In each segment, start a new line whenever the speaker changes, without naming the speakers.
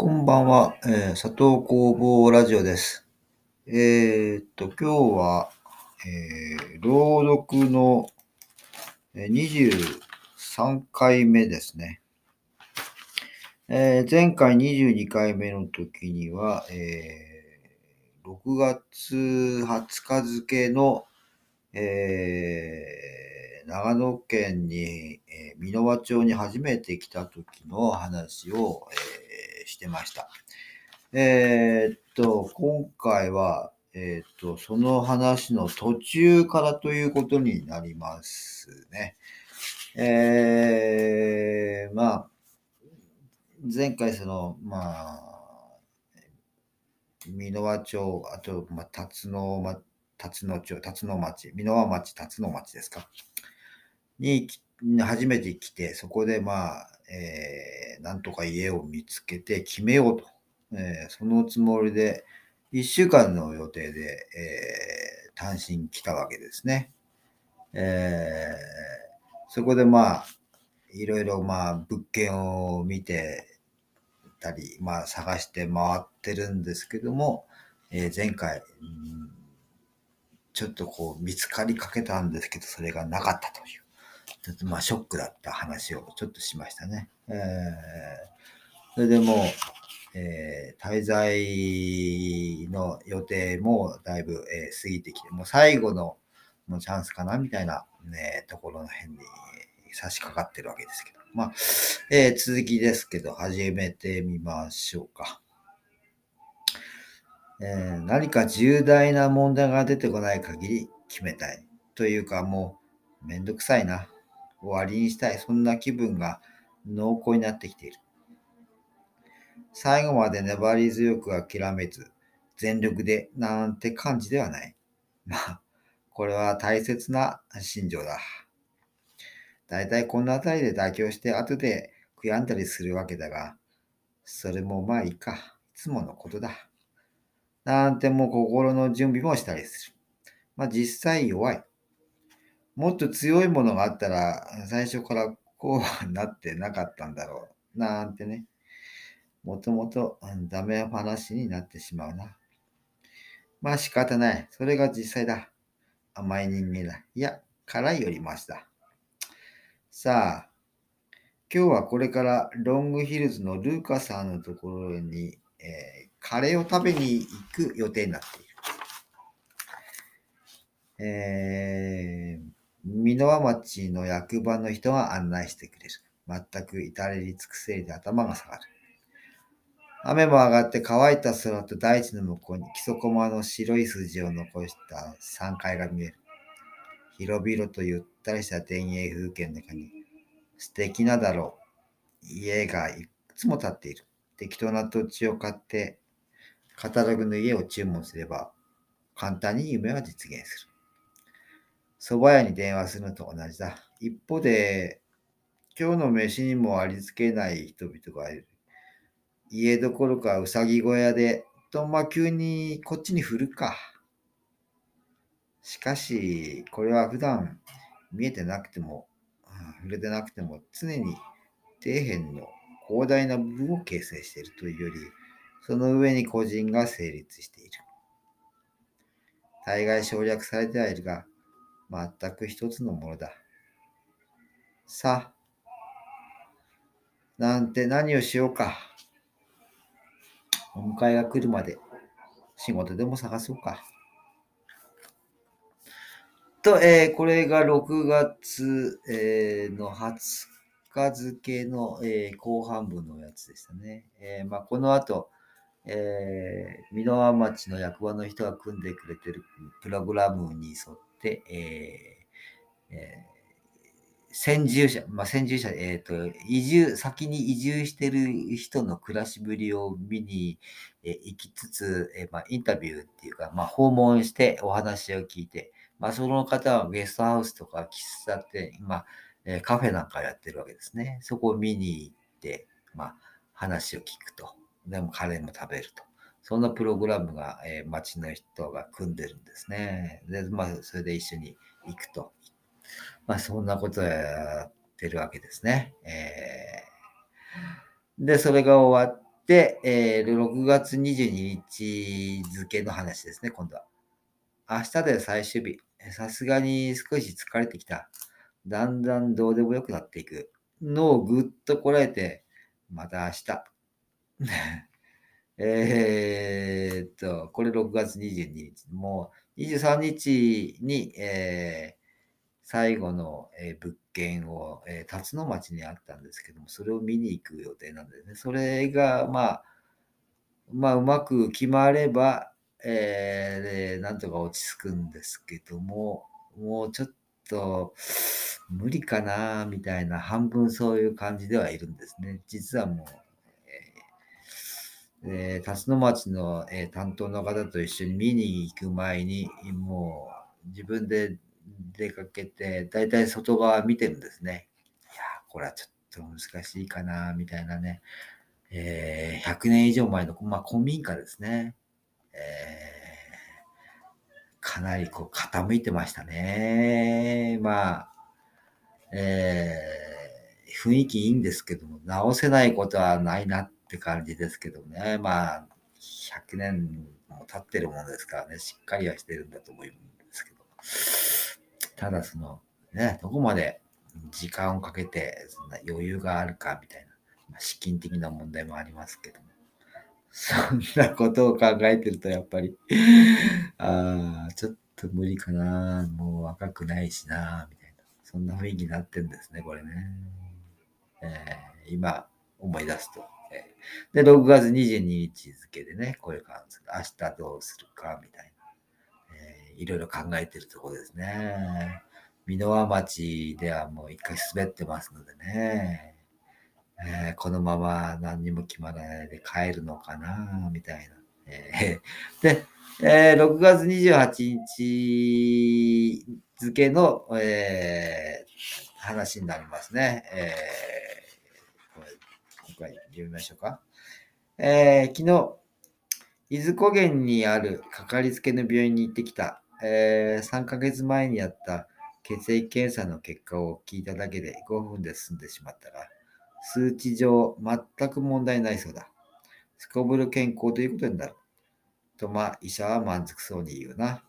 こんばんは、えー佐藤工房ラジオです。えーっと、今日は、えー朗読の23回目ですね。えー前回22回目の時には、えー6月20日付の、えー長野県に、えー箕輪町に初めて来た時の話を、えーしてました。えーっと、今回は、えーっと、その話の途中からということになりますね。えー、まあ、前回その、まあ、箕輪町、あと、まあ、辰野ま、辰野町、辰野町、箕輪町、辰野町ですか？に初めて来て、そこでまあ、えーなんとか家を見つけて決めようと。えーそのつもりで、1週間の予定で、えー単身来たわけですね。えーそこでまあ、いろいろまあ、物件を見てたり、まあ、探して回ってるんですけども、えー前回、うんちょっとこう見つかりかけたんですけど、それがなかったという。ちょっとまあショックだった話をちょっとしましたね。えーそれでもう、えー滞在の予定もだいぶ、えー過ぎてきて、もう最後のもうチャンスかなみたいな、ね、ところの辺に差し掛かってるわけですけど。まあ、えー続きですけど、始めてみましょうか。えー何か重大な問題が出てこない限り決めたい。というかもうめんどくさいな。終わりにしたい。そんな気分が濃厚になってきている。最後まで粘り強く諦めず、全力でなんて感じではない。まあ、これは大切な心情だ。だいたいこの辺りで妥協して後で悔やんだりするわけだが、それもまあいいか。いつものことだ。なんてもう心の準備もしたりする。まあ実際弱い。もっと強いものがあったら最初からこうはなってなかったんだろう。なんてね。もともとダメ話になってしまうな。まあ仕方ない。それが実際だ。甘い人間だ。いや、辛いよりマシだ。さあ、今日はこれからロングヒルズのルーカさんのところに、えーカレーを食べに行く予定になっている。えー、箕輪町の役場の人が案内してくれる。全く至れり尽くせりで頭が下がる。雨も上がって乾いた空と大地の向こうに木曽駒の白い筋を残した山階が見える。広々とゆったりした田園風景の中に素敵なだろう。家がいくつも建っている。適当な土地を買ってカタログの家を注文すれば簡単に夢は実現する。蕎麦屋に電話するのと同じだ。一方で、今日の飯にもありつけない人々がいる。家どころかうさぎ小屋で、と、まあ、急にこっちに振るか。しかし、これは普段見えてなくても、触れてなくても、常に底辺の広大な部分を形成しているというより、その上に個人が成立している。大概省略されてはいるが、全く一つのものだ。さあ、なんて何をしようか。お迎えが来るまで仕事でも探そうか。と、えーこれが6月、えーの20日付の、えー後半分のやつでしたね。えーまあ、この後、えー、箕輪町の役場の人が組んでくれてるプログラムに沿って、えーえー先住者、まあ、先住者、えっ、と、移住、先に移住してる人の暮らしぶりを見に、え行きつつ、えーまあ、インタビューっていうか、まあ、訪問してお話を聞いて、まあ、その方はゲストハウスとか喫茶店、まあ、えカフェなんかやってるわけですね。そこを見に行って、まあ、話を聞くと。でもカレーも食べると。そんなプログラムが、えー町の人が組んでるんですね。で、まあ、それで一緒に行くと。まあ、そんなことをやってるわけですね。えーで、それが終わっで、えー、6月22日付の話ですね、今度は。明日で最終日。さすがに少し疲れてきた。だんだんどうでもよくなっていくのをぐっとこらえて、また明日。えっと、これ6月22日。もう23日に、えー、最後の、えー、物件を、えー、辰野町にあったんですけども、それを見に行く予定なんですね。それが、まあ、まあ、うまく決まれば、えー、で、なんとか落ち着くんですけども、もうちょっと、無理かな、みたいな、半分そういう感じではいるんですね。実はもう、えー、辰野町の、えー、担当の方と一緒に見に行く前に、もう自分で出かけて、だいたい外側見てるんですね。いやこれはちょっと難しいかな、みたいなね。えー、100年以上前の、まあ、古民家ですね。えー、かなりこう傾いてましたね。まあ、えー、雰囲気いいんですけども、直せないことはないなっって感じですけどね。まあ、100年も経ってるものですからね、しっかりはしてるんだと思うんですけど。ただその、ね、どこまで時間をかけてそんな余裕があるかみたいな、まあ、資金的な問題もありますけども。そんなことを考えてると、やっぱりああ、ちょっと無理かな。もう若くないしな、みたいな。そんな雰囲気になってるんですね、これね。えー、今、思い出すと。で、6月22日付でね、こういう感じで明日どうするか、みたいな。いろいろ考えてるところですね。箕輪町ではもう一回滑ってますのでね、えー、このまま何にも決まらないで帰るのかな、みたいな。えー、で、えー、6月28日付の、え、話になりますね。えー、回読みましょうか。えー、昨日、伊豆高原にあるかかりつけの病院に行ってきた。えー、3ヶ月前にやった血液検査の結果を聞いただけで5分で済んでしまったが、数値上全く問題ないそうだ。すこぶる健康ということになる。と、まあ、医者は満足そうに言うな。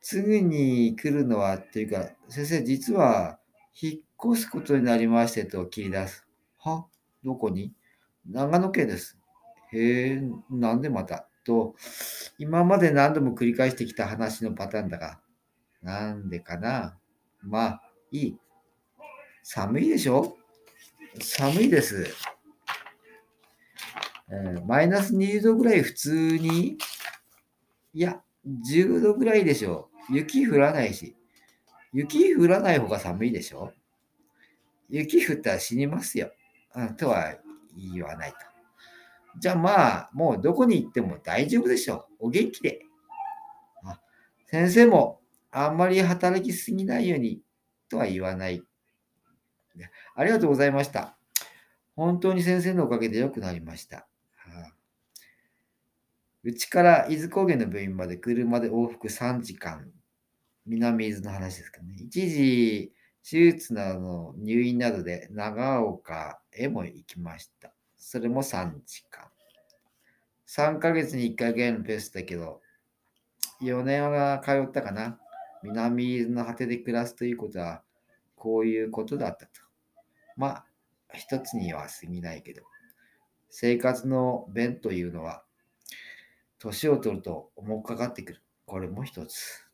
次に来るのは、っていうか、先生、実は、引っ越すことになりましてと切り出す。は？どこに？長野県です。へえ、なんでまた？と、今まで何度も繰り返してきた話のパターンだが、なんでかな？まあ、いい。寒いでしょ？寒いです。え、マイナス20度ぐらい普通に、いや、10度ぐらいでしょ雪降らないし。雪降らない方が寒いでしょ？雪降ったら死にますよ。とは言わないと。じゃあまあ、もうどこに行っても大丈夫でしょう。お元気で。あ先生もあんまり働きすぎないようにとは言わない。ありがとうございました。本当に先生のおかげで良くなりました。うちから伊豆高原の病院まで車で往復3時間。南伊豆の話ですけどね。一時、手術などの入院などで長岡へも行きました。それも3時間。3ヶ月に1回ゲームペースだけど、4年は通ったかな。南伊豆の果てで暮らすということは、こういうことだったと。まあ、一つには過ぎないけど、生活の弁というのは、年を取ると重くかかってくる。これも一つ。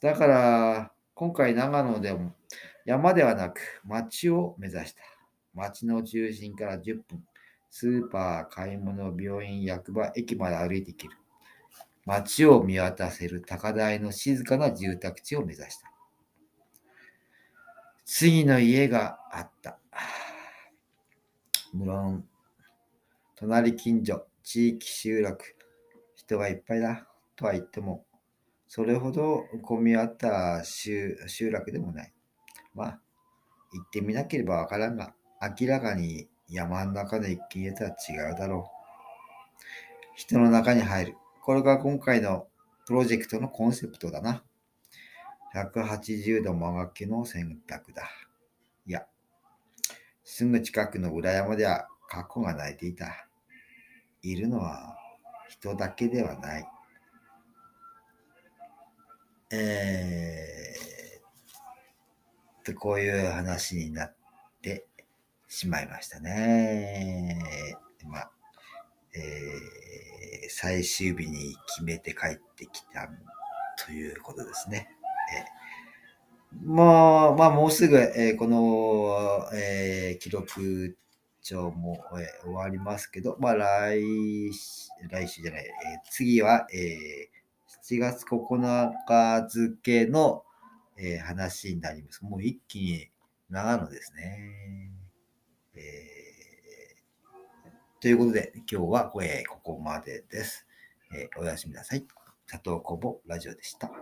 だから、今回長野でも山ではなく町を目指した。町の中心から10分。スーパー、買い物、病院、役場、駅まで歩いていける。街を見渡せる高台の静かな住宅地を目指した。次の家があった。無論、隣近所、地域集落、人がいっぱいだとは言っても、それほど混み合った集落でもない。まあ、行ってみなければわからんが、明らかに山の中の一軒家とは違うだろう。人の中に入る。これが今回のプロジェクトのコンセプトだな。180度曲がけの選択だ。いや、すぐ近くの裏山では過去が泣いていた。いるのは人だけではない。えー、と、こういう話になってしまいましたね。まあ、えー、最終日に決めて帰ってきたということですね。えー、まあ、まあ、もうすぐ、えー、この、えー、記録帳も、えー、終わりますけど、まあ、来、来週じゃない、えー、次は、えー、7月9日付の、えー、話になります。もう一気に長野ですね。えー、ということで、今日は、えー、ここまでです。えー、おやすみなさい。佐藤工房ラジオでした。